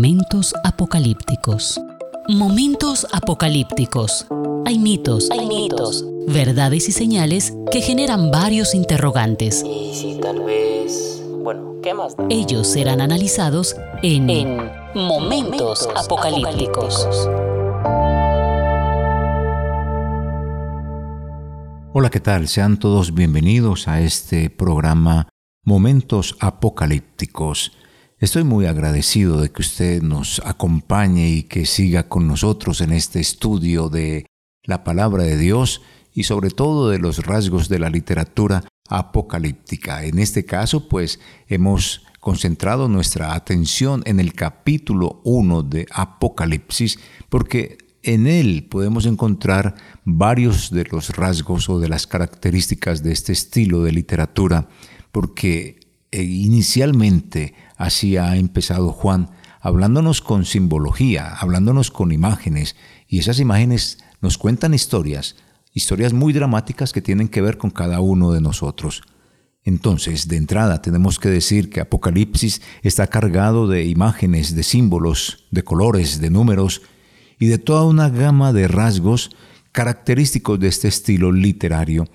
Momentos apocalípticos. Momentos apocalípticos. Hay mitos, hay mitos, verdades y señales que generan varios interrogantes. Y si tal vez... Bueno, ¿qué más da? Ellos serán analizados en, En Momentos apocalípticos. Hola, ¿qué tal? Sean todos bienvenidos a este programa Momentos Apocalípticos. Estoy muy agradecido de que usted nos acompañe y que siga con nosotros en este estudio de la palabra de Dios y sobre todo de los rasgos de la literatura apocalíptica. En este caso, pues hemos concentrado nuestra atención en el capítulo 1 de Apocalipsis porque en él podemos encontrar varios de los rasgos o de las características de este estilo de literatura porque eh, inicialmente así ha empezado Juan hablándonos con simbología, hablándonos con imágenes y esas imágenes nos cuentan historias, historias muy dramáticas que tienen que ver con cada uno de nosotros. Entonces, de entrada tenemos que decir que Apocalipsis está cargado de imágenes, de símbolos, de colores, de números y de toda una gama de rasgos característicos de este estilo literario.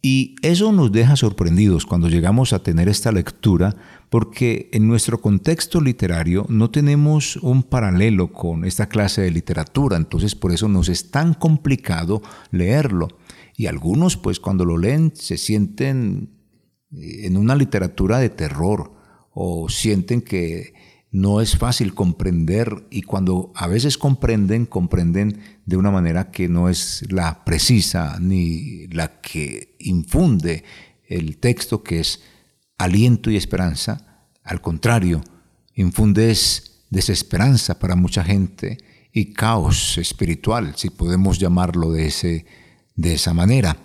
Y eso nos deja sorprendidos cuando llegamos a tener esta lectura porque en nuestro contexto literario no tenemos un paralelo con esta clase de literatura, entonces por eso nos es tan complicado leerlo. Y algunos pues cuando lo leen se sienten eh, en una literatura de terror o sienten que no es fácil comprender y cuando a veces comprenden, comprenden de una manera que no es la precisa ni la que infunde el texto que es aliento y esperanza. Al contrario, infunde es desesperanza para mucha gente y caos espiritual, si podemos llamarlo de, ese, de esa manera.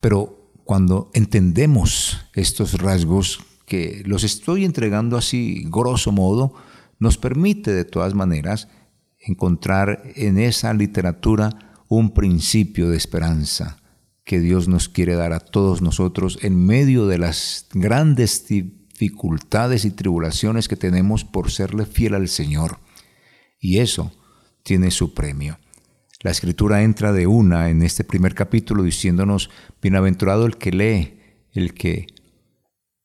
Pero cuando entendemos estos rasgos que los estoy entregando así grosso modo, nos permite de todas maneras encontrar en esa literatura un principio de esperanza que Dios nos quiere dar a todos nosotros en medio de las grandes dificultades y tribulaciones que tenemos por serle fiel al Señor. Y eso tiene su premio. La escritura entra de una en este primer capítulo diciéndonos, bienaventurado el que lee, el que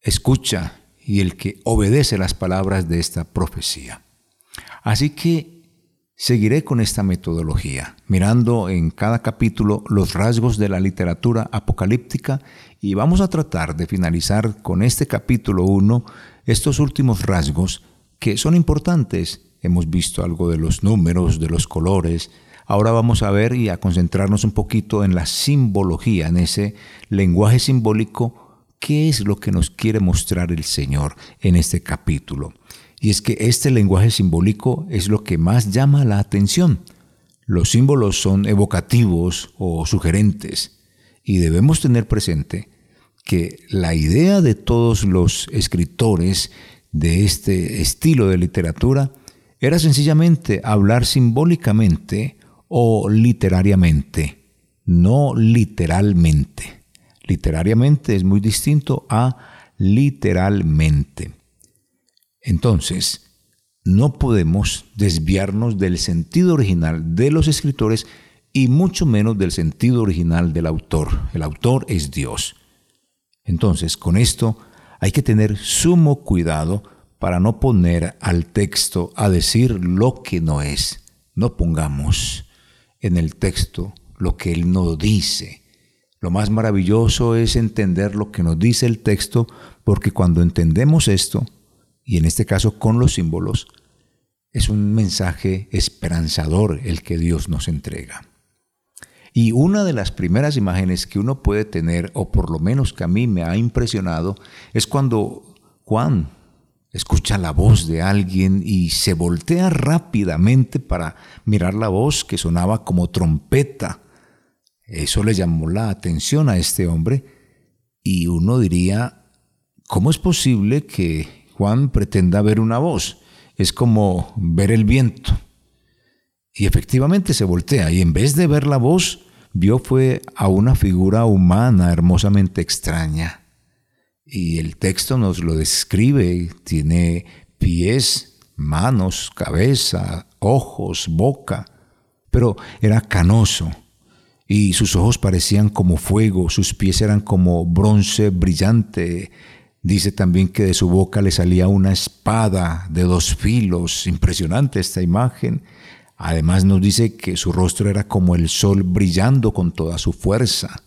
escucha y el que obedece las palabras de esta profecía. Así que seguiré con esta metodología, mirando en cada capítulo los rasgos de la literatura apocalíptica y vamos a tratar de finalizar con este capítulo 1 estos últimos rasgos que son importantes. Hemos visto algo de los números, de los colores, Ahora vamos a ver y a concentrarnos un poquito en la simbología, en ese lenguaje simbólico ¿Qué es lo que nos quiere mostrar el Señor en este capítulo? Y es que este lenguaje simbólico es lo que más llama la atención. Los símbolos son evocativos o sugerentes y debemos tener presente que la idea de todos los escritores de este estilo de literatura era sencillamente hablar simbólicamente o literariamente, no literalmente. Literariamente es muy distinto a literalmente. Entonces, no podemos desviarnos del sentido original de los escritores y mucho menos del sentido original del autor. El autor es Dios. Entonces, con esto hay que tener sumo cuidado para no poner al texto a decir lo que no es. No pongamos en el texto lo que él no dice. Lo más maravilloso es entender lo que nos dice el texto, porque cuando entendemos esto, y en este caso con los símbolos, es un mensaje esperanzador el que Dios nos entrega. Y una de las primeras imágenes que uno puede tener, o por lo menos que a mí me ha impresionado, es cuando Juan escucha la voz de alguien y se voltea rápidamente para mirar la voz que sonaba como trompeta. Eso le llamó la atención a este hombre y uno diría, ¿cómo es posible que Juan pretenda ver una voz? Es como ver el viento. Y efectivamente se voltea y en vez de ver la voz, vio fue a una figura humana hermosamente extraña y el texto nos lo describe, tiene pies, manos, cabeza, ojos, boca, pero era canoso y sus ojos parecían como fuego, sus pies eran como bronce brillante. Dice también que de su boca le salía una espada de dos filos, impresionante esta imagen. Además nos dice que su rostro era como el sol brillando con toda su fuerza.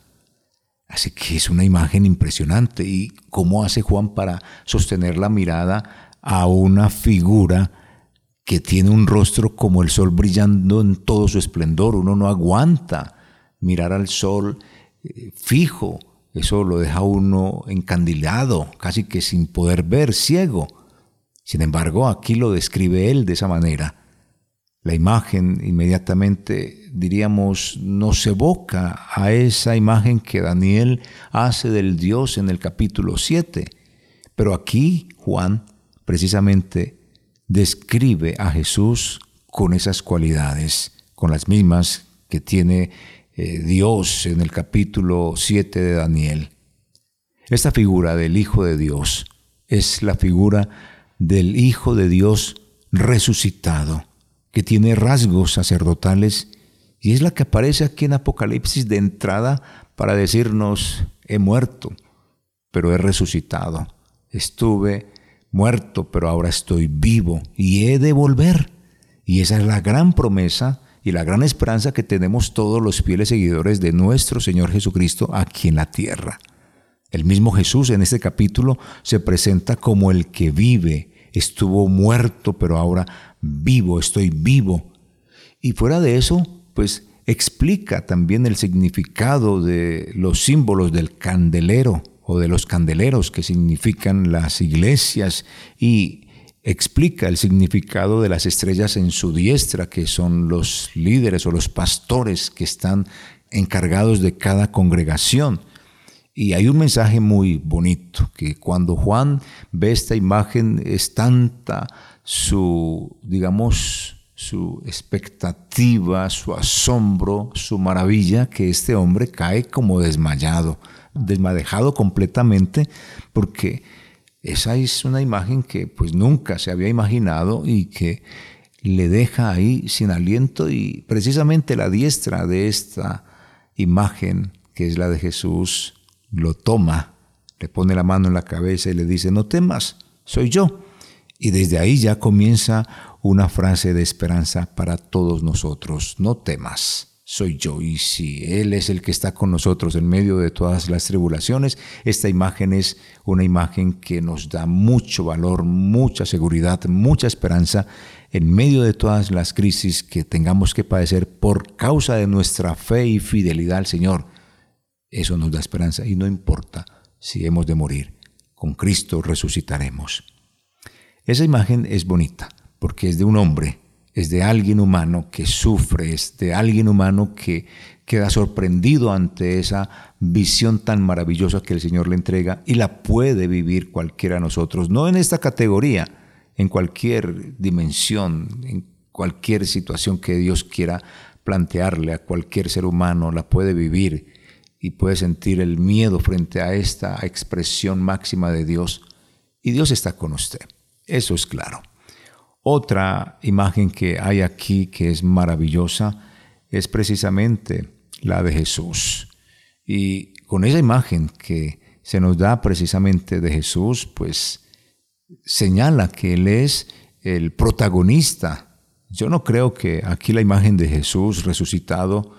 Así que es una imagen impresionante. ¿Y cómo hace Juan para sostener la mirada a una figura que tiene un rostro como el sol brillando en todo su esplendor? Uno no aguanta mirar al sol eh, fijo. Eso lo deja uno encandilado, casi que sin poder ver, ciego. Sin embargo, aquí lo describe él de esa manera. La imagen inmediatamente, diríamos, nos evoca a esa imagen que Daniel hace del Dios en el capítulo 7. Pero aquí Juan precisamente describe a Jesús con esas cualidades, con las mismas que tiene eh, Dios en el capítulo 7 de Daniel. Esta figura del Hijo de Dios es la figura del Hijo de Dios resucitado que tiene rasgos sacerdotales y es la que aparece aquí en Apocalipsis de entrada para decirnos, he muerto, pero he resucitado. Estuve muerto, pero ahora estoy vivo y he de volver. Y esa es la gran promesa y la gran esperanza que tenemos todos los fieles seguidores de nuestro Señor Jesucristo aquí en la tierra. El mismo Jesús en este capítulo se presenta como el que vive, estuvo muerto, pero ahora vivo, estoy vivo. Y fuera de eso, pues explica también el significado de los símbolos del candelero o de los candeleros que significan las iglesias y explica el significado de las estrellas en su diestra, que son los líderes o los pastores que están encargados de cada congregación. Y hay un mensaje muy bonito, que cuando Juan ve esta imagen es tanta su, digamos, su expectativa, su asombro, su maravilla, que este hombre cae como desmayado, desmadejado completamente, porque esa es una imagen que pues nunca se había imaginado y que le deja ahí sin aliento y precisamente la diestra de esta imagen, que es la de Jesús, lo toma, le pone la mano en la cabeza y le dice, no temas, soy yo. Y desde ahí ya comienza una frase de esperanza para todos nosotros. No temas, soy yo. Y si Él es el que está con nosotros en medio de todas las tribulaciones, esta imagen es una imagen que nos da mucho valor, mucha seguridad, mucha esperanza en medio de todas las crisis que tengamos que padecer por causa de nuestra fe y fidelidad al Señor. Eso nos da esperanza y no importa si hemos de morir. Con Cristo resucitaremos. Esa imagen es bonita porque es de un hombre, es de alguien humano que sufre, es de alguien humano que queda sorprendido ante esa visión tan maravillosa que el Señor le entrega y la puede vivir cualquiera de nosotros, no en esta categoría, en cualquier dimensión, en cualquier situación que Dios quiera plantearle a cualquier ser humano, la puede vivir y puede sentir el miedo frente a esta expresión máxima de Dios y Dios está con usted. Eso es claro. Otra imagen que hay aquí que es maravillosa es precisamente la de Jesús. Y con esa imagen que se nos da precisamente de Jesús, pues señala que Él es el protagonista. Yo no creo que aquí la imagen de Jesús resucitado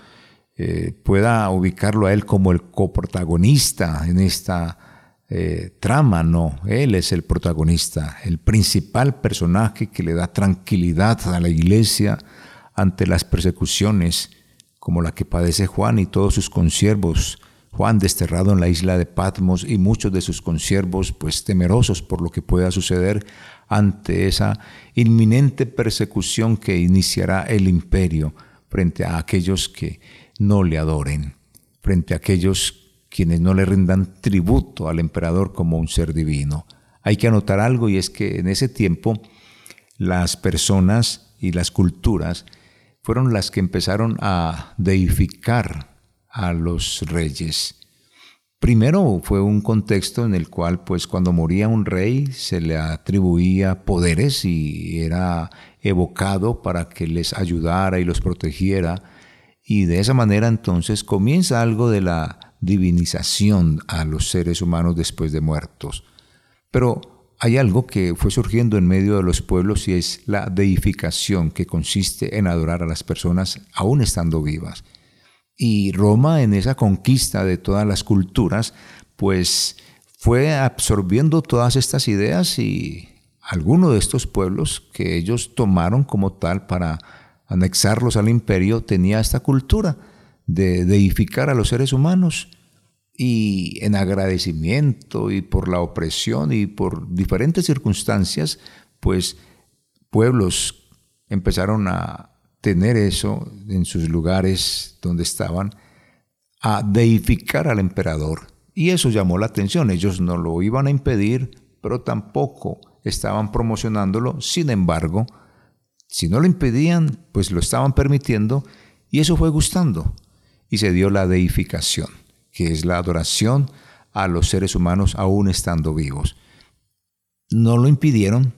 eh, pueda ubicarlo a Él como el coprotagonista en esta eh, trama, no, Él es el protagonista, el principal personaje que le da tranquilidad a la iglesia ante las persecuciones como la que padece Juan y todos sus consiervos. Juan desterrado en la isla de Patmos y muchos de sus consiervos pues temerosos por lo que pueda suceder ante esa inminente persecución que iniciará el imperio frente a aquellos que no le adoren, frente a aquellos quienes no le rindan tributo al emperador como un ser divino. Hay que anotar algo y es que en ese tiempo las personas y las culturas fueron las que empezaron a deificar a los reyes. Primero fue un contexto en el cual, pues, cuando moría un rey, se le atribuía poderes y era evocado para que les ayudara y los protegiera. Y de esa manera entonces comienza algo de la divinización a los seres humanos después de muertos. Pero hay algo que fue surgiendo en medio de los pueblos y es la deificación, que consiste en adorar a las personas aún estando vivas. Y Roma en esa conquista de todas las culturas, pues fue absorbiendo todas estas ideas y algunos de estos pueblos que ellos tomaron como tal para anexarlos al imperio tenía esta cultura de deificar a los seres humanos y en agradecimiento y por la opresión y por diferentes circunstancias, pues pueblos empezaron a tener eso en sus lugares donde estaban, a deificar al emperador. Y eso llamó la atención. Ellos no lo iban a impedir, pero tampoco estaban promocionándolo. Sin embargo, si no lo impedían, pues lo estaban permitiendo y eso fue gustando. Y se dio la deificación, que es la adoración a los seres humanos aún estando vivos. No lo impidieron,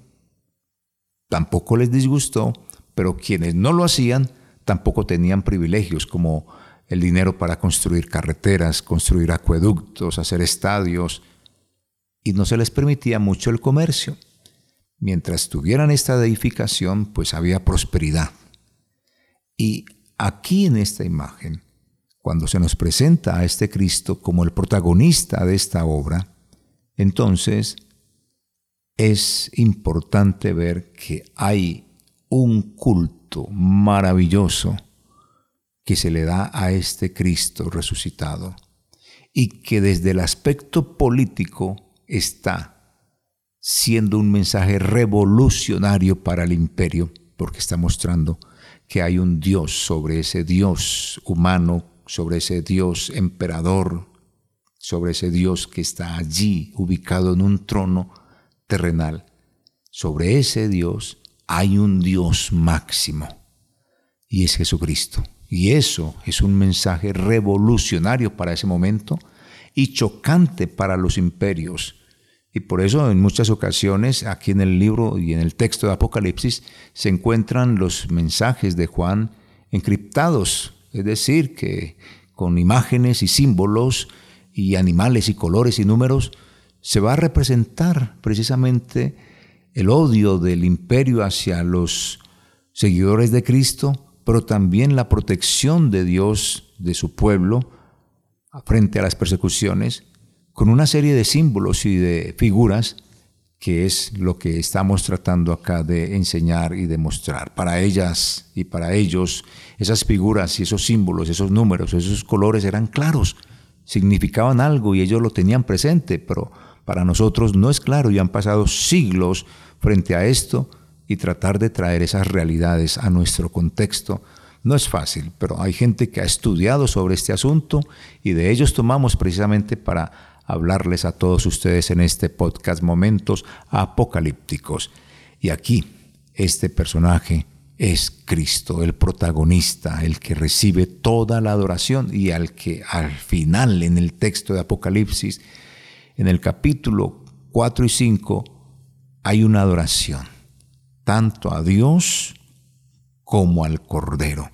tampoco les disgustó, pero quienes no lo hacían tampoco tenían privilegios como el dinero para construir carreteras, construir acueductos, hacer estadios, y no se les permitía mucho el comercio. Mientras tuvieran esta deificación, pues había prosperidad. Y aquí en esta imagen, cuando se nos presenta a este Cristo como el protagonista de esta obra, entonces es importante ver que hay un culto maravilloso que se le da a este Cristo resucitado y que desde el aspecto político está siendo un mensaje revolucionario para el imperio, porque está mostrando que hay un Dios sobre ese Dios humano, sobre ese Dios emperador, sobre ese Dios que está allí ubicado en un trono terrenal. Sobre ese Dios hay un Dios máximo y es Jesucristo. Y eso es un mensaje revolucionario para ese momento y chocante para los imperios. Y por eso en muchas ocasiones aquí en el libro y en el texto de Apocalipsis se encuentran los mensajes de Juan encriptados, es decir, que con imágenes y símbolos y animales y colores y números se va a representar precisamente el odio del imperio hacia los seguidores de Cristo, pero también la protección de Dios de su pueblo frente a las persecuciones, con una serie de símbolos y de figuras que es lo que estamos tratando acá de enseñar y demostrar. Para ellas y para ellos, esas figuras y esos símbolos, esos números, esos colores eran claros, significaban algo y ellos lo tenían presente, pero para nosotros no es claro y han pasado siglos frente a esto y tratar de traer esas realidades a nuestro contexto. No es fácil, pero hay gente que ha estudiado sobre este asunto y de ellos tomamos precisamente para hablarles a todos ustedes en este podcast Momentos Apocalípticos. Y aquí, este personaje es Cristo, el protagonista, el que recibe toda la adoración y al que al final en el texto de Apocalipsis, en el capítulo 4 y 5, hay una adoración, tanto a Dios como al Cordero.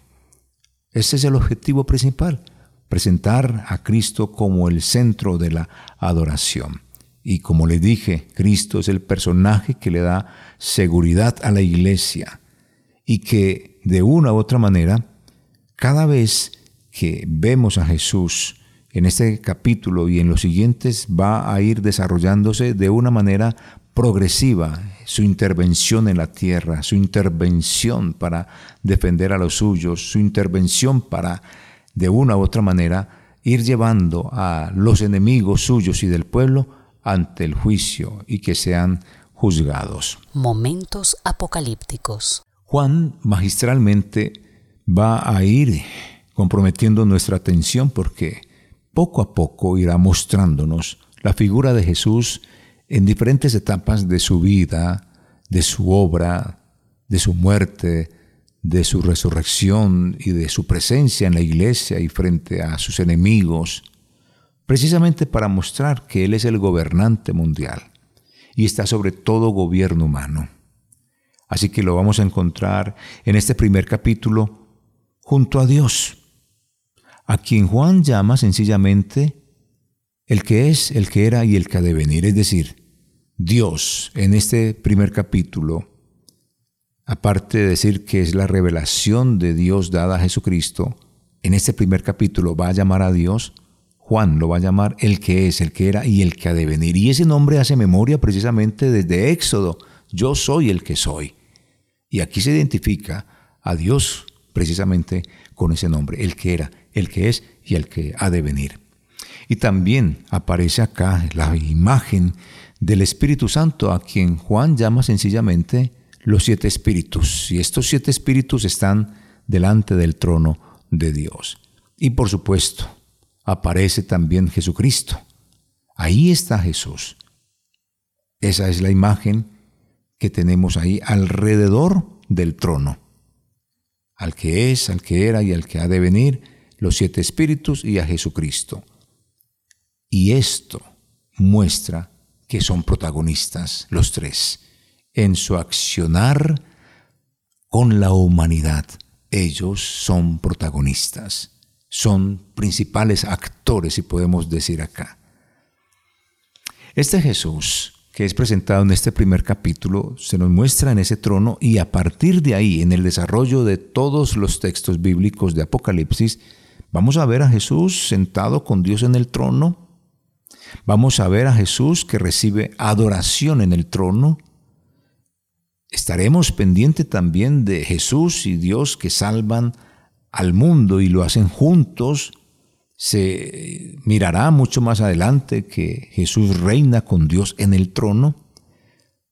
Ese es el objetivo principal, presentar a Cristo como el centro de la adoración. Y como le dije, Cristo es el personaje que le da seguridad a la iglesia y que de una u otra manera, cada vez que vemos a Jesús en este capítulo y en los siguientes, va a ir desarrollándose de una manera progresiva su intervención en la tierra, su intervención para defender a los suyos, su intervención para, de una u otra manera, ir llevando a los enemigos suyos y del pueblo ante el juicio y que sean juzgados. Momentos apocalípticos. Juan magistralmente va a ir comprometiendo nuestra atención porque poco a poco irá mostrándonos la figura de Jesús en diferentes etapas de su vida, de su obra, de su muerte, de su resurrección y de su presencia en la iglesia y frente a sus enemigos. precisamente para mostrar que Él es el gobernante mundial y está sobre todo gobierno humano. Así que lo vamos a encontrar en este primer capítulo junto a Dios, a quien Juan llama sencillamente el que es, el que era y el que ha de venir. Es decir, Dios en este primer capítulo, aparte de decir que es la revelación de Dios dada a Jesucristo, en este primer capítulo va a llamar a Dios, Juan lo va a llamar el que es, el que era y el que ha de venir. Y ese nombre hace memoria precisamente desde Éxodo, yo soy el que soy. Y aquí se identifica a Dios precisamente con ese nombre, el que era, el que es y el que ha de venir. Y también aparece acá la imagen del Espíritu Santo, a quien Juan llama sencillamente los siete espíritus. Y estos siete espíritus están delante del trono de Dios. Y por supuesto, aparece también Jesucristo. Ahí está Jesús. Esa es la imagen que tenemos ahí alrededor del trono. Al que es, al que era y al que ha de venir, los siete espíritus y a Jesucristo. Y esto muestra que son protagonistas los tres en su accionar con la humanidad. Ellos son protagonistas, son principales actores, si podemos decir acá. Este Jesús que es presentado en este primer capítulo se nos muestra en ese trono y a partir de ahí, en el desarrollo de todos los textos bíblicos de Apocalipsis, vamos a ver a Jesús sentado con Dios en el trono, vamos a ver a Jesús que recibe adoración en el trono, Estaremos pendientes también de Jesús y Dios que salvan al mundo y lo hacen juntos. Se mirará mucho más adelante que Jesús reina con Dios en el trono.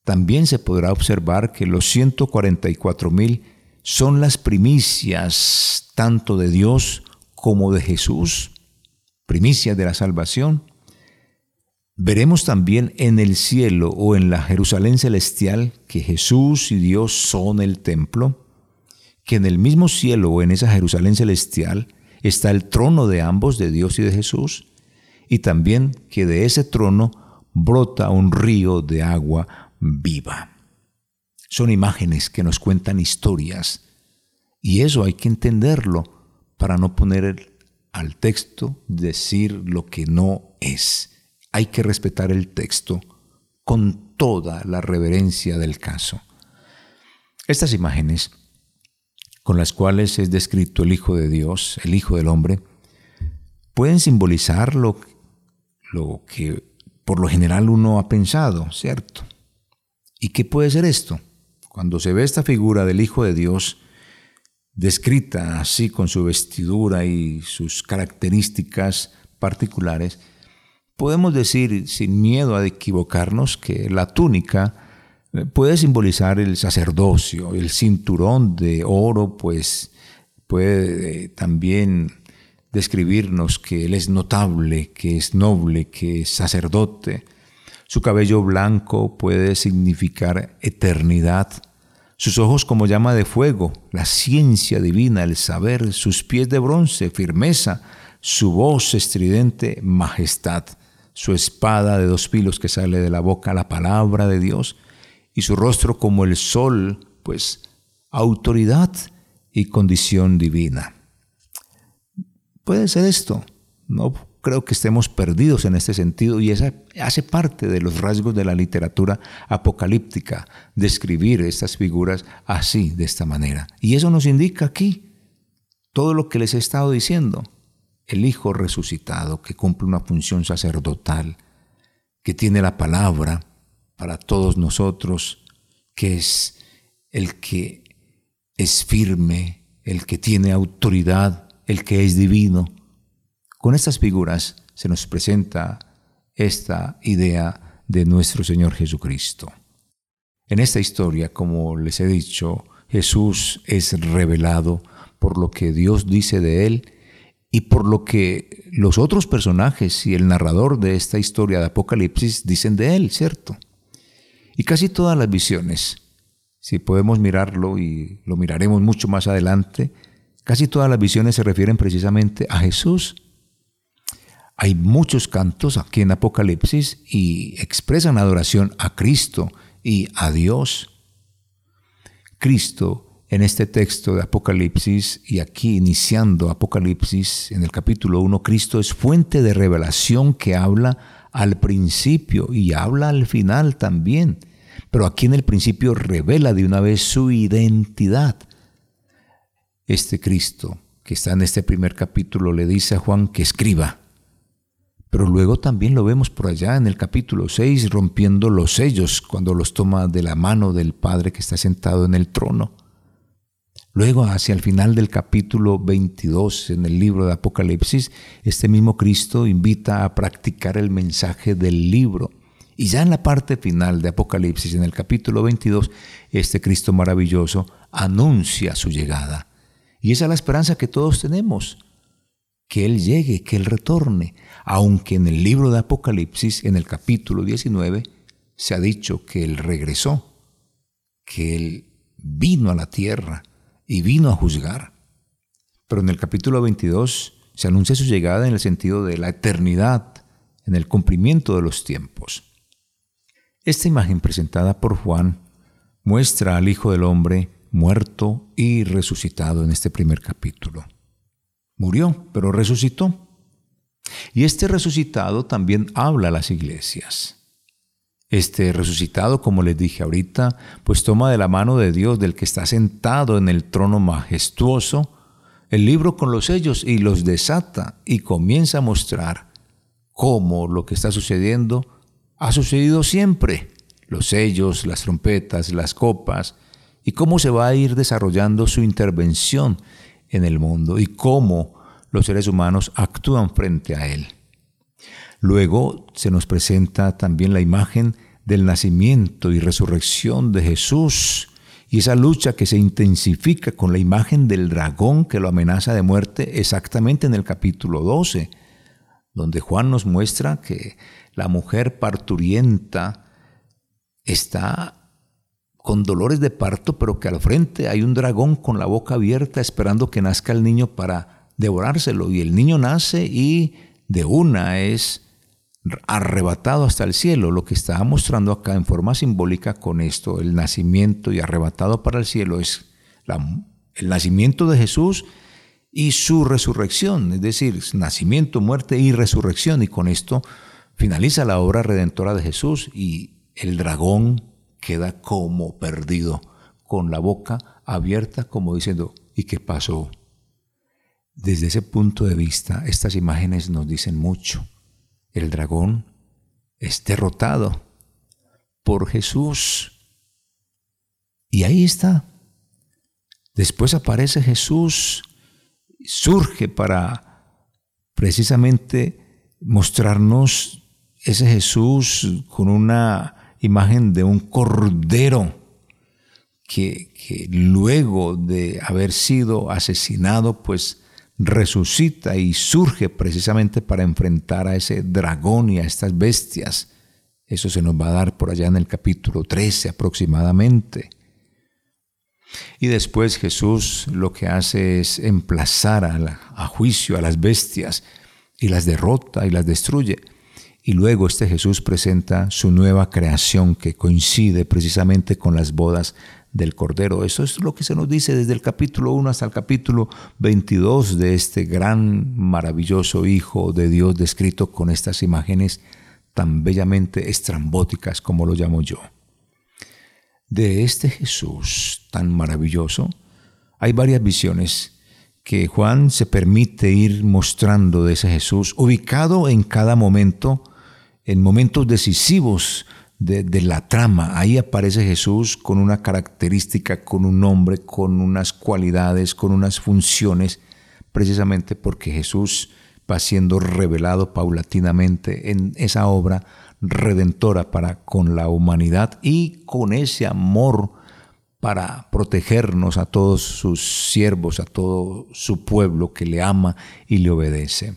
También se podrá observar que los 144 mil son las primicias tanto de Dios como de Jesús, primicias de la salvación. Veremos también en el cielo o en la Jerusalén celestial que Jesús y Dios son el templo, que en el mismo cielo o en esa Jerusalén celestial está el trono de ambos, de Dios y de Jesús, y también que de ese trono brota un río de agua viva. Son imágenes que nos cuentan historias, y eso hay que entenderlo para no poner al texto decir lo que no es hay que respetar el texto con toda la reverencia del caso. Estas imágenes con las cuales es descrito el Hijo de Dios, el Hijo del Hombre, pueden simbolizar lo, lo que por lo general uno ha pensado, ¿cierto? ¿Y qué puede ser esto? Cuando se ve esta figura del Hijo de Dios, descrita así con su vestidura y sus características particulares, podemos decir sin miedo a equivocarnos que la túnica eh, puede simbolizar el sacerdocio, el cinturón de oro, pues puede eh, también describirnos que él es notable, que es noble, que es sacerdote. Su cabello blanco puede significar eternidad. Sus ojos como llama de fuego, la ciencia divina, el saber, sus pies de bronce, firmeza, su voz estridente, majestad su espada de dos filos que sale de la boca, la palabra de Dios, y su rostro como el sol, pues autoridad y condición divina. Puede ser esto, no creo que estemos perdidos en este sentido y esa hace parte de los rasgos de la literatura apocalíptica, describir estas figuras así, de esta manera. Y eso nos indica aquí todo lo que les he estado diciendo el Hijo resucitado que cumple una función sacerdotal, que tiene la palabra para todos nosotros, que es el que es firme, el que tiene autoridad, el que es divino. Con estas figuras se nos presenta esta idea de nuestro Señor Jesucristo. En esta historia, como les he dicho, Jesús es revelado por lo que Dios dice de él y por lo que los otros personajes y el narrador de esta historia de Apocalipsis dicen de él, ¿cierto? Y casi todas las visiones, si podemos mirarlo y lo miraremos mucho más adelante, casi todas las visiones se refieren precisamente a Jesús. Hay muchos cantos aquí en Apocalipsis y expresan adoración a Cristo y a Dios. Cristo en este texto de Apocalipsis y aquí iniciando Apocalipsis en el capítulo 1, Cristo es fuente de revelación que habla al principio y habla al final también. Pero aquí en el principio revela de una vez su identidad. Este Cristo que está en este primer capítulo le dice a Juan que escriba. Pero luego también lo vemos por allá en el capítulo 6 rompiendo los sellos cuando los toma de la mano del Padre que está sentado en el trono. Luego, hacia el final del capítulo 22 en el libro de Apocalipsis, este mismo Cristo invita a practicar el mensaje del libro. Y ya en la parte final de Apocalipsis, en el capítulo 22, este Cristo maravilloso anuncia su llegada. Y esa es la esperanza que todos tenemos, que Él llegue, que Él retorne, aunque en el libro de Apocalipsis, en el capítulo 19, se ha dicho que Él regresó, que Él vino a la tierra y vino a juzgar. Pero en el capítulo 22 se anuncia su llegada en el sentido de la eternidad, en el cumplimiento de los tiempos. Esta imagen presentada por Juan muestra al Hijo del Hombre muerto y resucitado en este primer capítulo. Murió, pero resucitó. Y este resucitado también habla a las iglesias. Este resucitado, como les dije ahorita, pues toma de la mano de Dios, del que está sentado en el trono majestuoso, el libro con los sellos y los desata y comienza a mostrar cómo lo que está sucediendo ha sucedido siempre. Los sellos, las trompetas, las copas, y cómo se va a ir desarrollando su intervención en el mundo y cómo los seres humanos actúan frente a él. Luego se nos presenta también la imagen del nacimiento y resurrección de Jesús y esa lucha que se intensifica con la imagen del dragón que lo amenaza de muerte exactamente en el capítulo 12, donde Juan nos muestra que la mujer parturienta está con dolores de parto, pero que al frente hay un dragón con la boca abierta esperando que nazca el niño para devorárselo. Y el niño nace y de una es arrebatado hasta el cielo. Lo que está mostrando acá en forma simbólica con esto, el nacimiento y arrebatado para el cielo, es el nacimiento de Jesús y su resurrección, es decir, nacimiento, muerte y resurrección. Y con esto finaliza la obra redentora de Jesús y el dragón queda como perdido, con la boca abierta como diciendo, ¿y qué pasó? Desde ese punto de vista, estas imágenes nos dicen mucho. El dragón es derrotado por Jesús. Y ahí está. Después aparece Jesús, surge para precisamente mostrarnos ese Jesús con una imagen de un cordero que, luego de haber sido asesinado, pues resucita y surge precisamente para enfrentar a ese dragón y a estas bestias. Eso se nos va a dar por allá en el capítulo 13 aproximadamente. Y después Jesús lo que hace es emplazar a, juicio a las bestias y las derrota y las destruye. Y luego este Jesús presenta su nueva creación que coincide precisamente con las bodas del Cordero. Eso es lo que se nos dice desde el capítulo 1 hasta el capítulo 22 de este gran, maravilloso Hijo de Dios descrito con estas imágenes tan bellamente estrambóticas como lo llamo yo. De este Jesús tan maravilloso hay varias visiones que Juan se permite ir mostrando de ese Jesús, ubicado en cada momento, en momentos decisivos de, la trama. Ahí aparece Jesús con una característica, con un nombre, con unas cualidades, con unas funciones, precisamente porque Jesús va siendo revelado paulatinamente en esa obra redentora para con la humanidad y con ese amor para protegernos a todos sus siervos, a todo su pueblo que le ama y le obedece.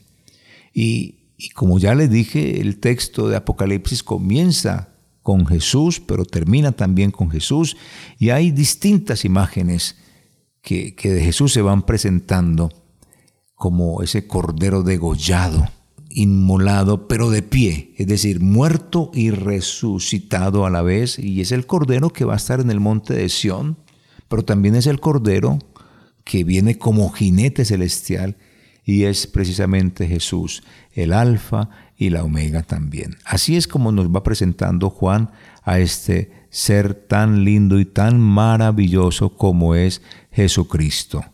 Y, como ya les dije, el texto de Apocalipsis comienza con Jesús, pero termina también con Jesús, y hay distintas imágenes que, que de Jesús se van presentando como ese cordero degollado inmolado, pero de pie, es decir, muerto y resucitado a la vez, y es el Cordero que va a estar en el monte de Sión, pero también es el Cordero que viene como jinete celestial, y es precisamente Jesús, el Alfa y la Omega también. Así es como nos va presentando Juan a este ser tan lindo y tan maravilloso como es Jesucristo.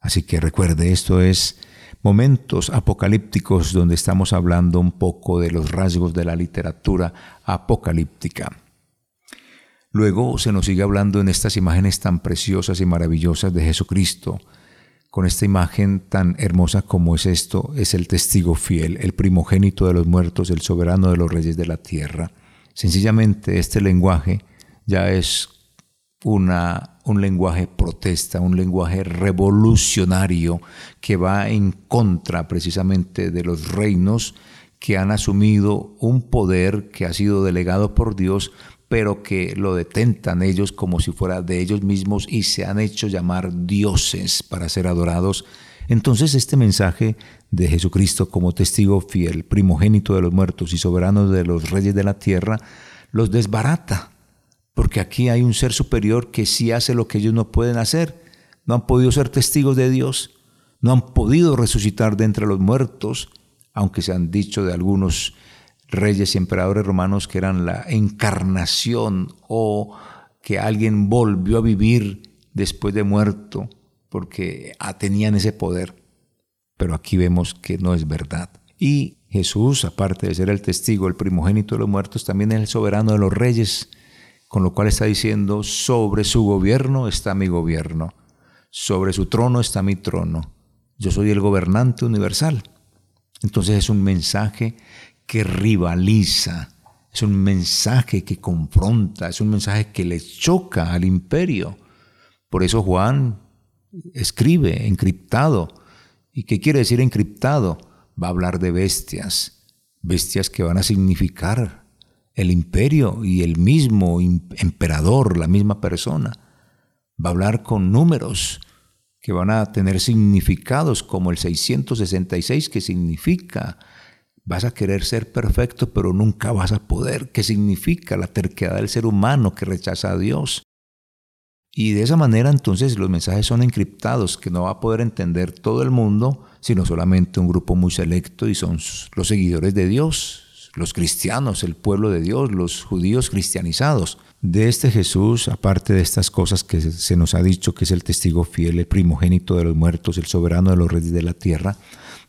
Así que recuerde, esto es momentos apocalípticos donde estamos hablando un poco de los rasgos de la literatura apocalíptica. Luego se nos sigue hablando en estas imágenes tan preciosas y maravillosas de Jesucristo. Con esta imagen tan hermosa como es esto, es el testigo fiel, el primogénito de los muertos, el soberano de los reyes de la tierra. Sencillamente este lenguaje ya es una, un lenguaje protesta, un lenguaje revolucionario que va en contra precisamente de los reinos que han asumido un poder que ha sido delegado por Dios, pero que lo detentan ellos como si fuera de ellos mismos y se han hecho llamar dioses para ser adorados. Entonces este mensaje de Jesucristo como testigo fiel, primogénito de los muertos y soberano de los reyes de la tierra, los desbarata porque aquí hay un ser superior que sí hace lo que ellos no pueden hacer. No han podido ser testigos de Dios, no han podido resucitar de entre los muertos, aunque se han dicho de algunos reyes y emperadores romanos que eran la encarnación o que alguien volvió a vivir después de muerto, porque tenían ese poder. Pero aquí vemos que no es verdad. Y Jesús, aparte de ser el testigo, el primogénito de los muertos, también es el soberano de los reyes con lo cual está diciendo, sobre su gobierno está mi gobierno, sobre su trono está mi trono, yo soy el gobernante universal. Entonces es un mensaje que rivaliza, es un mensaje que confronta, es un mensaje que le choca al imperio. Por eso Juan escribe encriptado. ¿Y qué quiere decir encriptado? Va a hablar de bestias, bestias que van a significar el imperio y el mismo emperador, la misma persona. Va a hablar con números que van a tener significados como el 666, que significa vas a querer ser perfecto, pero nunca vas a poder, que significa la terquedad del ser humano que rechaza a Dios. Y de esa manera entonces los mensajes son encriptados, que no va a poder entender todo el mundo, sino solamente un grupo muy selecto y son los seguidores de Dios, los cristianos, el pueblo de Dios, los judíos cristianizados. De este Jesús, aparte de estas cosas que se nos ha dicho que es el testigo fiel, el primogénito de los muertos, el soberano de los reyes de la tierra,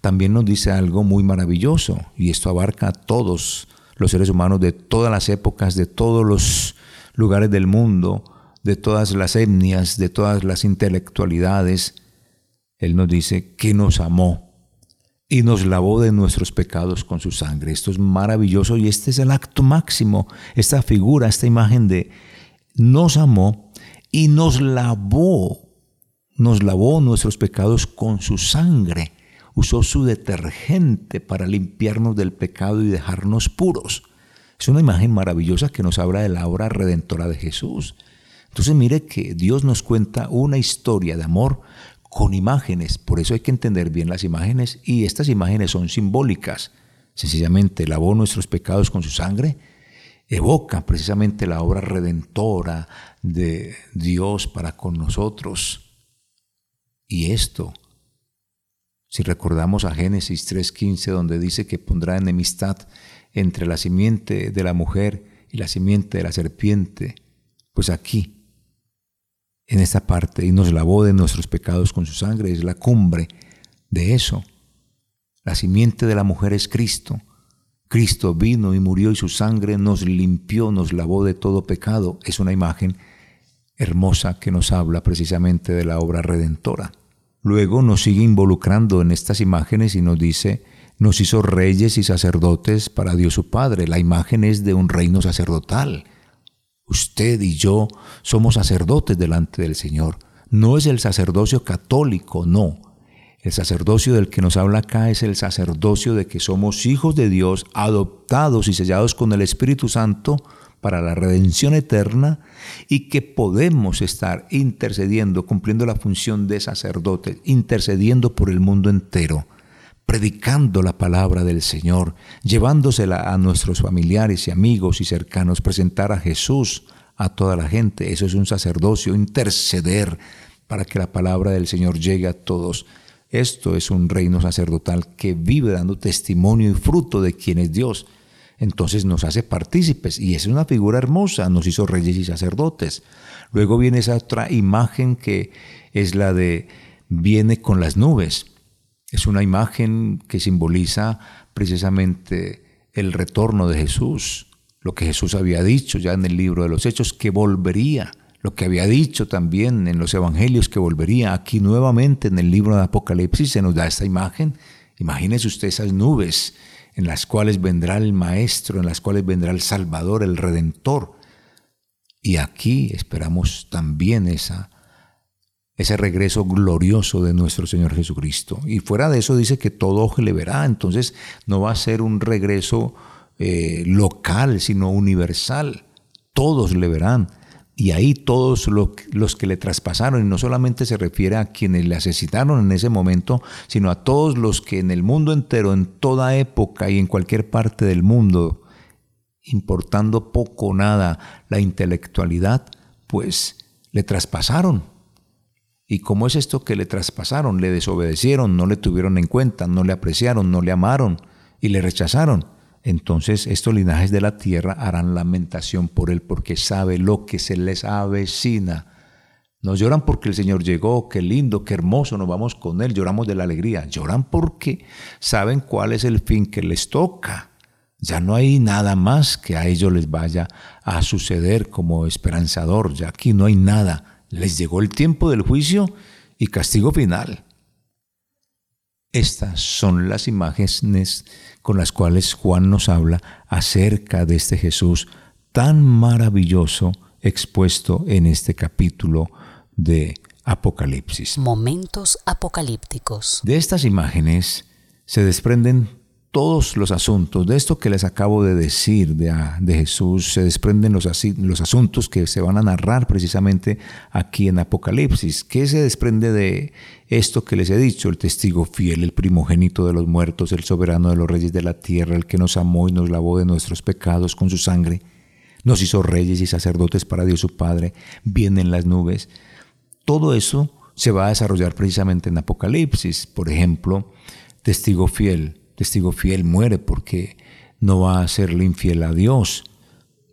también nos dice algo muy maravilloso, y esto abarca a todos los seres humanos de todas las épocas, de todos los lugares del mundo, de todas las etnias, de todas las intelectualidades. Él nos dice que nos amó y nos lavó de nuestros pecados con su sangre. Esto es maravilloso y este es el acto máximo, esta figura, esta imagen de nos amó y nos lavó, nos lavó nuestros pecados con su sangre. Usó su detergente para limpiarnos del pecado y dejarnos puros. Es una imagen maravillosa que nos habla de la obra redentora de Jesús. Entonces mire que Dios nos cuenta una historia de amor con imágenes. Por eso hay que entender bien las imágenes y estas imágenes son simbólicas. Sencillamente lavó nuestros pecados con su sangre, evoca precisamente la obra redentora de Dios para con nosotros. Y esto, si recordamos a Génesis 3.15, donde dice que pondrá enemistad entre la simiente de la mujer y la simiente de la serpiente, pues aquí en esta parte y nos lavó de nuestros pecados con su sangre. Es la cumbre de eso. La simiente de la mujer es Cristo. Cristo vino y murió y su sangre nos limpió, nos lavó de todo pecado. Es una imagen hermosa que nos habla precisamente de la obra redentora. Luego nos sigue involucrando en estas imágenes y nos dice, nos hizo reyes y sacerdotes para Dios su Padre. La imagen es de un reino sacerdotal Usted y yo somos sacerdotes delante del Señor. No es el sacerdocio católico, no. El sacerdocio del que nos habla acá es el sacerdocio de que somos hijos de Dios, adoptados y sellados con el Espíritu Santo para la redención eterna y que podemos estar intercediendo, cumpliendo la función de sacerdote, intercediendo por el mundo entero, predicando la palabra del Señor, llevándosela a nuestros familiares y amigos y cercanos, presentar a Jesús a toda la gente. Eso es un sacerdocio, interceder para que la palabra del Señor llegue a todos. Esto es un reino sacerdotal que vive dando testimonio y fruto de quien es Dios. Entonces nos hace partícipes y es una figura hermosa, nos hizo reyes y sacerdotes. Luego viene esa otra imagen que es la de viene con las nubes. Es una imagen que simboliza precisamente el retorno de Jesús, lo que Jesús había dicho ya en el libro de los Hechos, que volvería, lo que había dicho también en los Evangelios, que volvería aquí nuevamente en el libro de Apocalipsis, se nos da esta imagen. Imagínese usted esas nubes en las cuales vendrá el Maestro, en las cuales vendrá el Salvador, el Redentor. Y aquí esperamos también esa ese regreso glorioso de nuestro Señor Jesucristo. Y fuera de eso dice que todo ojo le verá, entonces no va a ser un regreso eh, local, sino universal. Todos le verán. Y ahí todos los que le traspasaron, y no solamente se refiere a quienes le asesinaron en ese momento, sino a todos los que en el mundo entero, en toda época y en cualquier parte del mundo, importando poco o nada la intelectualidad, pues le traspasaron ¿Y cómo es esto que le traspasaron? Le desobedecieron, no le tuvieron en cuenta, no le apreciaron, no le amaron y le rechazaron. Entonces estos linajes de la tierra harán lamentación por él porque sabe lo que se les avecina. No lloran porque el Señor llegó, qué lindo, qué hermoso, nos vamos con Él, lloramos de la alegría. Lloran porque saben cuál es el fin que les toca. Ya no hay nada más que a ellos les vaya a suceder como esperanzador, ya aquí no hay nada les llegó el tiempo del juicio y castigo final. Estas son las imágenes con las cuales Juan nos habla acerca de este Jesús tan maravilloso expuesto en este capítulo de Apocalipsis. Momentos apocalípticos. De estas imágenes se desprenden todos los asuntos, de esto que les acabo de decir de, de Jesús, se desprenden los, los, asuntos que se van a narrar precisamente aquí en Apocalipsis. ¿Qué se desprende de esto que les he dicho? El testigo fiel, el primogénito de los muertos, el soberano de los reyes de la tierra, el que nos amó y nos lavó de nuestros pecados con su sangre, nos hizo reyes y sacerdotes para Dios su Padre, viene en las nubes. Todo eso se va a desarrollar precisamente en Apocalipsis. Por ejemplo, testigo fiel testigo fiel muere porque no va a serle infiel a Dios.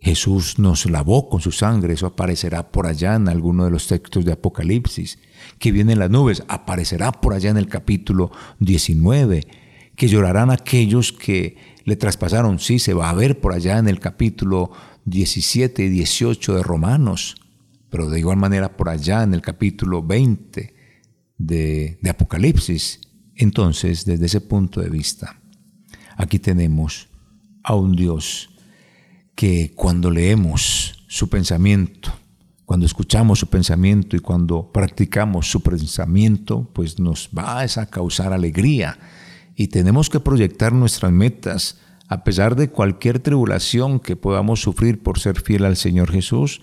Jesús nos lavó con su sangre, eso aparecerá por allá en alguno de los textos de Apocalipsis. Que vienen las nubes, aparecerá por allá en el capítulo 19. Que llorarán aquellos que le traspasaron, sí, se va a ver por allá en el capítulo 17 y 18 de Romanos, pero de igual manera por allá en el capítulo 20 de, de Apocalipsis. Entonces, desde ese punto de vista, aquí tenemos a un Dios que cuando leemos su pensamiento, cuando escuchamos su pensamiento y cuando practicamos su pensamiento, pues nos va a causar alegría. Y tenemos que proyectar nuestras metas a pesar de cualquier tribulación que podamos sufrir por ser fiel al Señor Jesús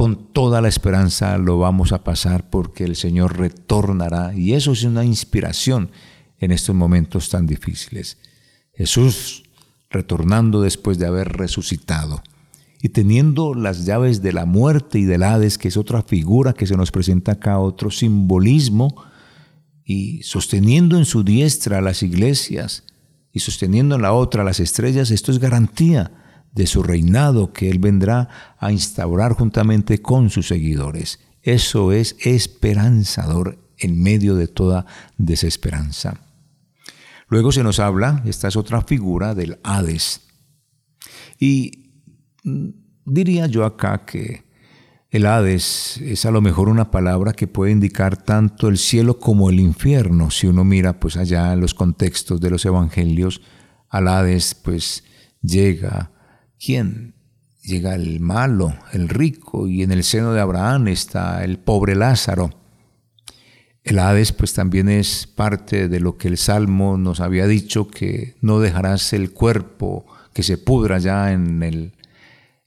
con toda la esperanza lo vamos a pasar porque el Señor retornará y eso es una inspiración en estos momentos tan difíciles. Jesús retornando después de haber resucitado y teniendo las llaves de la muerte y del Hades, que es otra figura que se nos presenta acá, otro simbolismo, y sosteniendo en su diestra las iglesias y sosteniendo en la otra las estrellas, esto es garantía de su reinado que Él vendrá a instaurar juntamente con sus seguidores. Eso es esperanzador en medio de toda desesperanza. Luego se nos habla, esta es otra figura del Hades. Y mm, diría yo acá que el Hades es a lo mejor una palabra que puede indicar tanto el cielo como el infierno. Si uno mira pues allá en los contextos de los evangelios, al Hades pues llega ¿Quién? Llega el malo, el rico, y en el seno de Abraham está el pobre Lázaro. El Hades pues también es parte de lo que el Salmo nos había dicho, que no dejarás el cuerpo que se pudra ya en, el,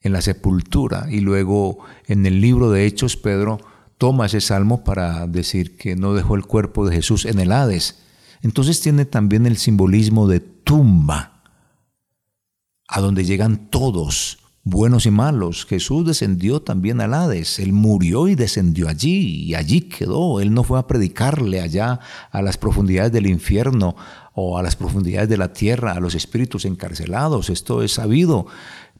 en la sepultura. Y luego en el libro de Hechos Pedro toma ese salmo para decir que no dejó el cuerpo de Jesús en el Hades. Entonces tiene también el simbolismo de tumba, a donde llegan todos, buenos y malos. Jesús descendió también al Hades, Él murió y descendió allí, y allí quedó. Él no fue a predicarle allá a las profundidades del infierno o a las profundidades de la tierra, a los espíritus encarcelados. Esto es sabido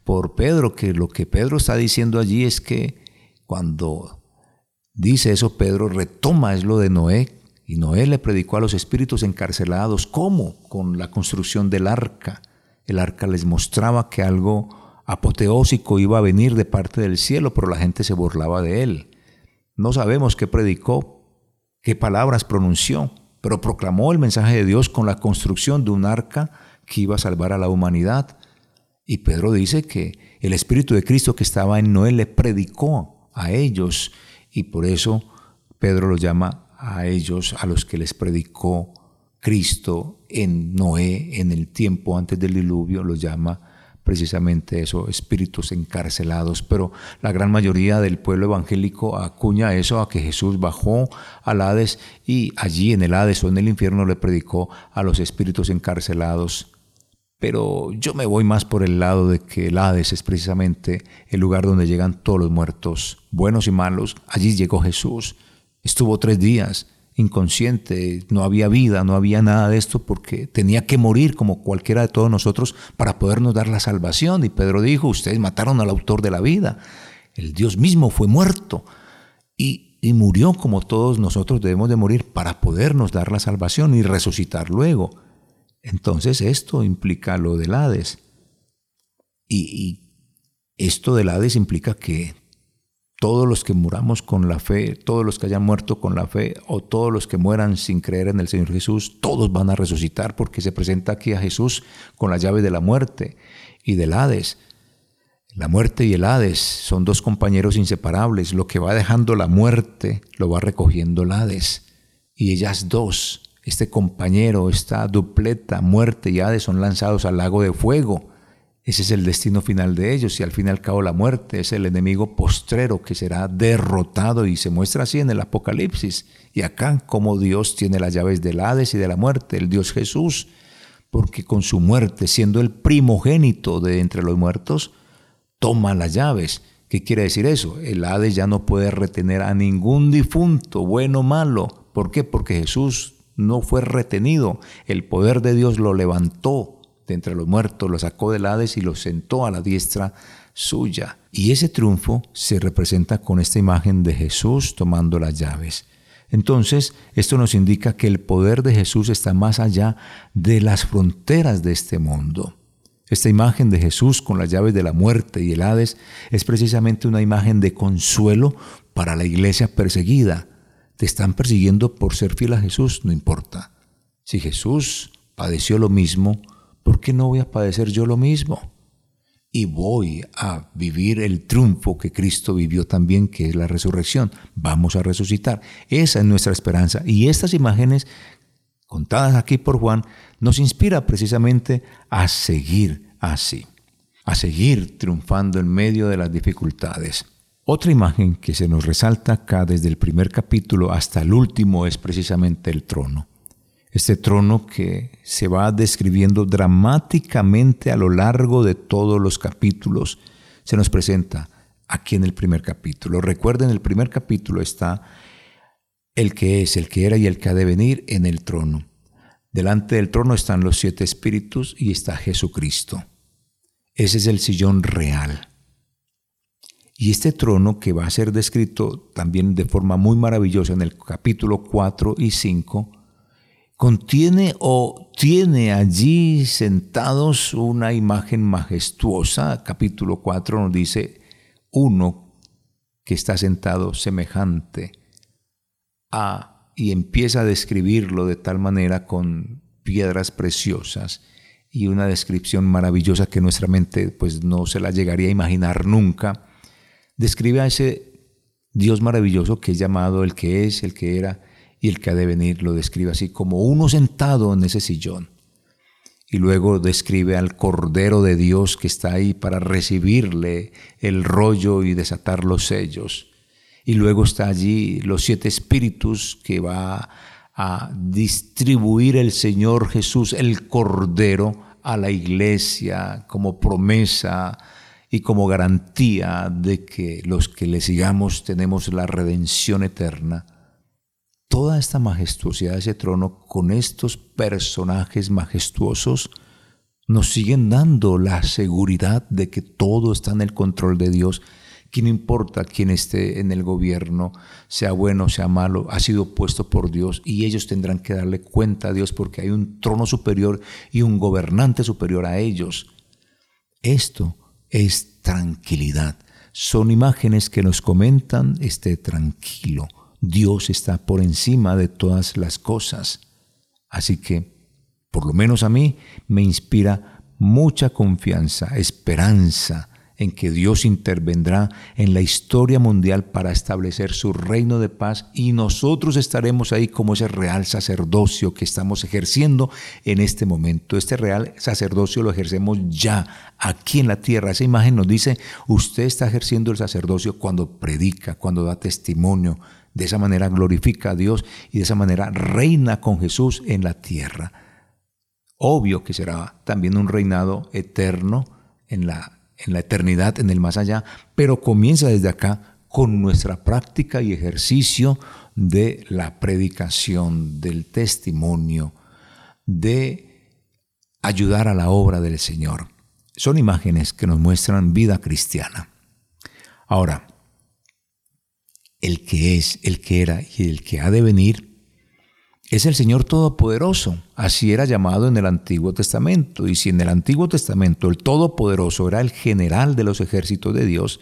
por Pedro, que lo que Pedro está diciendo allí es que cuando dice eso, Pedro retoma es lo de Noé, y Noé le predicó a los espíritus encarcelados, ¿cómo? Con la construcción del arca. El arca les mostraba que algo apoteósico iba a venir de parte del cielo, pero la gente se burlaba de él. No sabemos qué predicó, qué palabras pronunció, pero proclamó el mensaje de Dios con la construcción de un arca que iba a salvar a la humanidad. Y Pedro dice que el Espíritu de Cristo que estaba en Noé le predicó a ellos y por eso Pedro lo llama a ellos, a los que les predicó Cristo en Noé, en el tiempo antes del diluvio, los llama precisamente eso, espíritus encarcelados, pero la gran mayoría del pueblo evangélico acuña eso a que Jesús bajó al Hades y allí en el Hades o en el infierno le predicó a los espíritus encarcelados pero yo me voy más por el lado de que el Hades es precisamente el lugar donde llegan todos los muertos, buenos y malos. Allí llegó Jesús, estuvo tres días inconsciente, no había vida, no había nada de esto porque tenía que morir como cualquiera de todos nosotros para podernos dar la salvación. Y Pedro dijo, ustedes mataron al autor de la vida, el Dios mismo fue muerto y, y murió como todos nosotros debemos de morir para podernos dar la salvación y resucitar luego. Entonces esto implica lo del Hades. Y, esto del Hades implica que todos los que muramos con la fe, todos los que hayan muerto con la fe o todos los que mueran sin creer en el Señor Jesús, todos van a resucitar porque se presenta aquí a Jesús con la llave de la muerte y del Hades. La muerte y el Hades son dos compañeros inseparables. Lo que va dejando la muerte lo va recogiendo el Hades. Y ellas dos este compañero, esta dupleta, muerte y Hades son lanzados al lago de fuego. Ese es el destino final de ellos y al fin y al cabo la muerte es el enemigo postrero que será derrotado y se muestra así en el Apocalipsis. Y acá como Dios tiene las llaves del Hades y de la muerte, el Dios Jesús, porque con su muerte, siendo el primogénito de entre los muertos, toma las llaves. ¿Qué quiere decir eso? El Hades ya no puede retener a ningún difunto, bueno o malo. ¿Por qué? Porque Jesús no fue retenido. El poder de Dios lo levantó de entre los muertos, lo sacó del Hades y lo sentó a la diestra suya. Y ese triunfo se representa con esta imagen de Jesús tomando las llaves. Entonces, esto nos indica que el poder de Jesús está más allá de las fronteras de este mundo. Esta imagen de Jesús con las llaves de la muerte y el Hades es precisamente una imagen de consuelo para la iglesia perseguida, te están persiguiendo por ser fiel a Jesús, no importa. Si Jesús padeció lo mismo, ¿por qué no voy a padecer yo lo mismo? Y voy a vivir el triunfo que Cristo vivió también, que es la resurrección. Vamos a resucitar. Esa es nuestra esperanza. Y estas imágenes, contadas aquí por Juan, nos inspira precisamente a seguir así, a seguir triunfando en medio de las dificultades. Otra imagen que se nos resalta acá desde el primer capítulo hasta el último es precisamente el trono. Este trono que se va describiendo dramáticamente a lo largo de todos los capítulos, se nos presenta aquí en el primer capítulo. Recuerden, el primer capítulo está el que es, el que era y el que ha de venir en el trono. Delante del trono están los siete espíritus y está Jesucristo. Ese es el sillón real. Y este trono que va a ser descrito también de forma muy maravillosa en el capítulo 4 y 5, contiene o tiene allí sentados una imagen majestuosa. Capítulo 4 nos dice uno que está sentado semejante a, y empieza a describirlo de tal manera con piedras preciosas y una descripción maravillosa que nuestra mente pues no se la llegaría a imaginar nunca describe a ese Dios maravilloso que es llamado el que es, el que era y el que ha de venir. Lo describe así como uno sentado en ese sillón. Y luego describe al Cordero de Dios que está ahí para recibirle el rollo y desatar los sellos. Y luego está allí los siete espíritus que va a distribuir el Señor Jesús, el Cordero, a la iglesia como promesa y como garantía de que los que le sigamos tenemos la redención eterna. Toda esta majestuosidad de ese trono con estos personajes majestuosos nos siguen dando la seguridad de que todo está en el control de Dios que no importa quién esté en el gobierno, sea bueno, sea malo, ha sido puesto por Dios y ellos tendrán que darle cuenta a Dios porque hay un trono superior y un gobernante superior a ellos. Esto es tranquilidad. Son imágenes que nos comentan, esté tranquilo. Dios está por encima de todas las cosas. Así que, por lo menos a mí, me inspira mucha confianza, esperanza, en que Dios intervendrá en la historia mundial para establecer su reino de paz y nosotros estaremos ahí como ese real sacerdocio que estamos ejerciendo en este momento. Este real sacerdocio lo ejercemos ya aquí en la tierra. Esa imagen nos dice, usted está ejerciendo el sacerdocio cuando predica, cuando da testimonio. De esa manera glorifica a Dios y de esa manera reina con Jesús en la tierra. Obvio que será también un reinado eterno en la en la eternidad, en el más allá, pero comienza desde acá con nuestra práctica y ejercicio de la predicación, del testimonio, de ayudar a la obra del Señor. Son imágenes que nos muestran vida cristiana. Ahora, el que es, el que era y el que ha de venir es el Señor Todopoderoso. Así era llamado en el Antiguo Testamento. Y si en el Antiguo Testamento el Todopoderoso era el general de los ejércitos de Dios,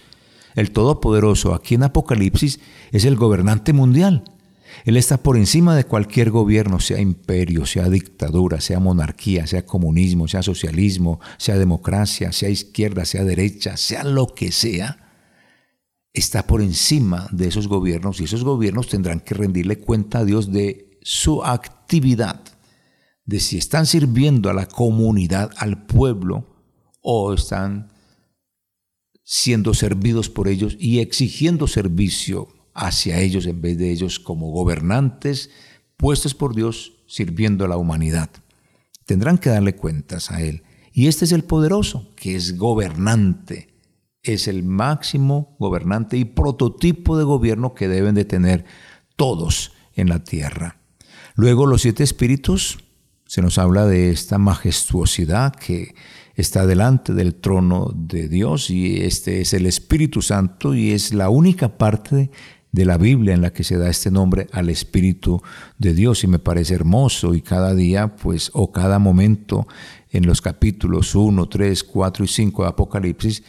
el Todopoderoso aquí en Apocalipsis es el gobernante mundial. Él está por encima de cualquier gobierno, sea imperio, sea dictadura, sea monarquía, sea comunismo, sea socialismo, sea democracia, sea izquierda, sea derecha, sea lo que sea. Está por encima de esos gobiernos y esos gobiernos tendrán que rendirle cuenta a Dios de su actividad, de si están sirviendo a la comunidad, al pueblo, o están siendo servidos por ellos y exigiendo servicio hacia ellos en vez de ellos como gobernantes puestos por Dios sirviendo a la humanidad. Tendrán que darle cuentas a Él. Y este es el poderoso, que es gobernante, es el máximo gobernante y prototipo de gobierno que deben de tener todos en la tierra. Luego los siete espíritus, se nos habla de esta majestuosidad que está delante del trono de Dios y este es el Espíritu Santo y es la única parte de la Biblia en la que se da este nombre al Espíritu de Dios y me parece hermoso y cada día pues o cada momento en los capítulos 1, 3, 4 y 5 de Apocalipsis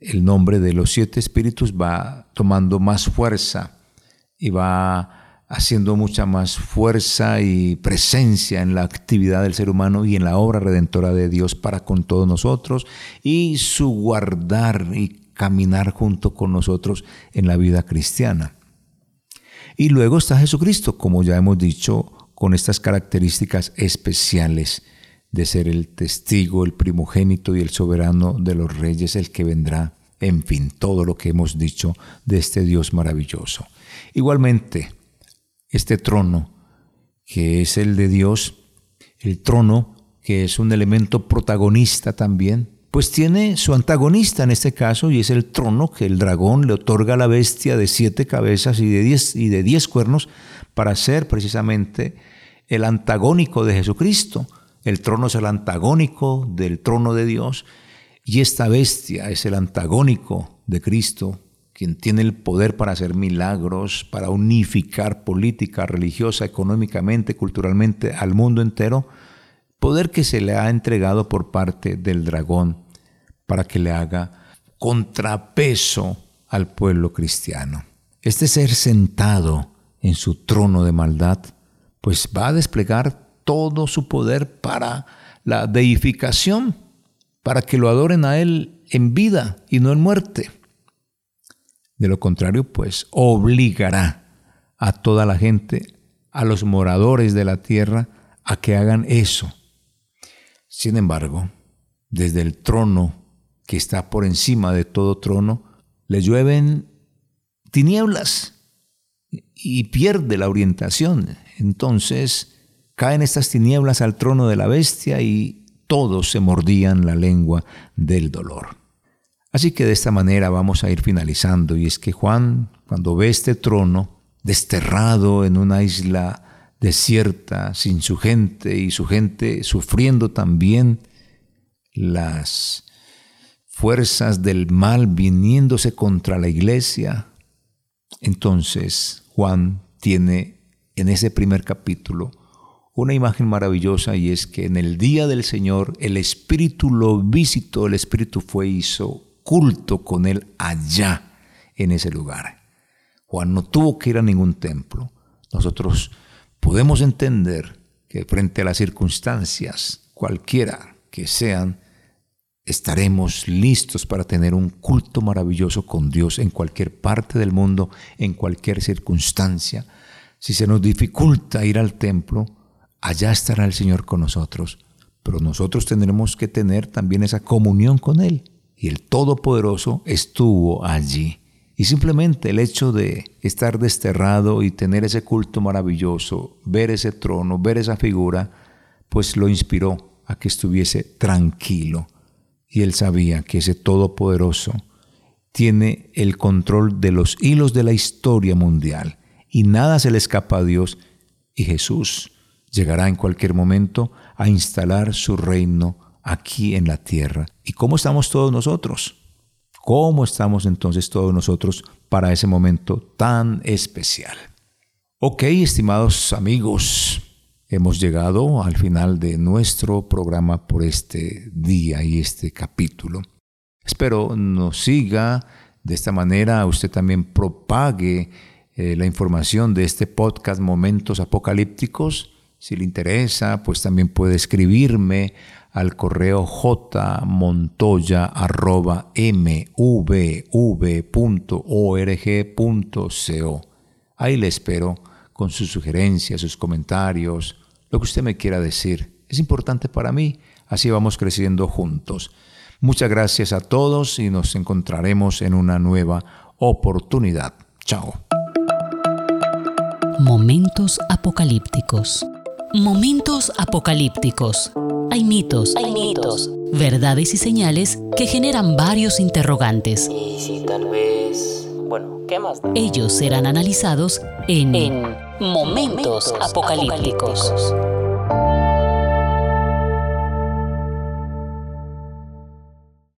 el nombre de los siete espíritus va tomando más fuerza y va haciendo mucha más fuerza y presencia en la actividad del ser humano y en la obra redentora de Dios para con todos nosotros y su guardar y caminar junto con nosotros en la vida cristiana. Y luego está Jesucristo, como ya hemos dicho, con estas características especiales de ser el testigo, el primogénito y el soberano de los reyes, el que vendrá, en fin, todo lo que hemos dicho de este Dios maravilloso. Igualmente, este trono, que es el de Dios, el trono, que es un elemento protagonista también, pues tiene su antagonista en este caso y es el trono que el dragón le otorga a la bestia de siete cabezas y de diez, y de diez cuernos para ser precisamente el antagónico de Jesucristo. El trono es el antagónico del trono de Dios y esta bestia es el antagónico de Cristo quien tiene el poder para hacer milagros, para unificar política, religiosa, económicamente, culturalmente al mundo entero, poder que se le ha entregado por parte del dragón para que le haga contrapeso al pueblo cristiano. Este ser sentado en su trono de maldad, pues va a desplegar todo su poder para la deificación, para que lo adoren a Él en vida y no en muerte. De lo contrario, pues obligará a toda la gente, a los moradores de la tierra, a que hagan eso. Sin embargo, desde el trono que está por encima de todo trono, le llueven tinieblas y pierde la orientación. Entonces caen estas tinieblas al trono de la bestia y todos se mordían la lengua del dolor. Así que de esta manera vamos a ir finalizando y es que Juan, cuando ve este trono desterrado en una isla desierta, sin su gente y su gente sufriendo también las fuerzas del mal viniéndose contra la iglesia, entonces Juan tiene en ese primer capítulo una imagen maravillosa y es que en el día del Señor el Espíritu lo visitó, el Espíritu fue hizo culto con él allá, en ese lugar. Juan no tuvo que ir a ningún templo. Nosotros podemos entender que frente a las circunstancias, cualquiera que sean, estaremos listos para tener un culto maravilloso con Dios en cualquier parte del mundo, en cualquier circunstancia. Si se nos dificulta ir al templo, allá estará el Señor con nosotros, pero nosotros tendremos que tener también esa comunión con Él y el Todopoderoso estuvo allí. Y simplemente el hecho de estar desterrado y tener ese culto maravilloso, ver ese trono, ver esa figura, pues lo inspiró a que estuviese tranquilo. Y él sabía que ese Todopoderoso tiene el control de los hilos de la historia mundial y nada se le escapa a Dios y Jesús llegará en cualquier momento a instalar su reino aquí en la tierra. ¿Y cómo estamos todos nosotros? ¿Cómo estamos entonces todos nosotros para ese momento tan especial? Ok, estimados amigos, hemos llegado al final de nuestro programa por este día y este capítulo. Espero nos siga de esta manera, usted también propague eh, la información de este podcast Momentos Apocalípticos. Si le interesa, pues también puede escribirme al correo jmontoya.mvv.org.co. Ahí le espero con sus sugerencias, sus comentarios, lo que usted me quiera decir. Es importante para mí, así vamos creciendo juntos. Muchas gracias a todos y nos encontraremos en una nueva oportunidad. Chao. Momentos apocalípticos. Momentos apocalípticos. Hay mitos, hay mitos, verdades y señales que generan varios interrogantes. Y si tal vez... Bueno, ¿qué más da? Ellos serán analizados en, En Momentos apocalípticos.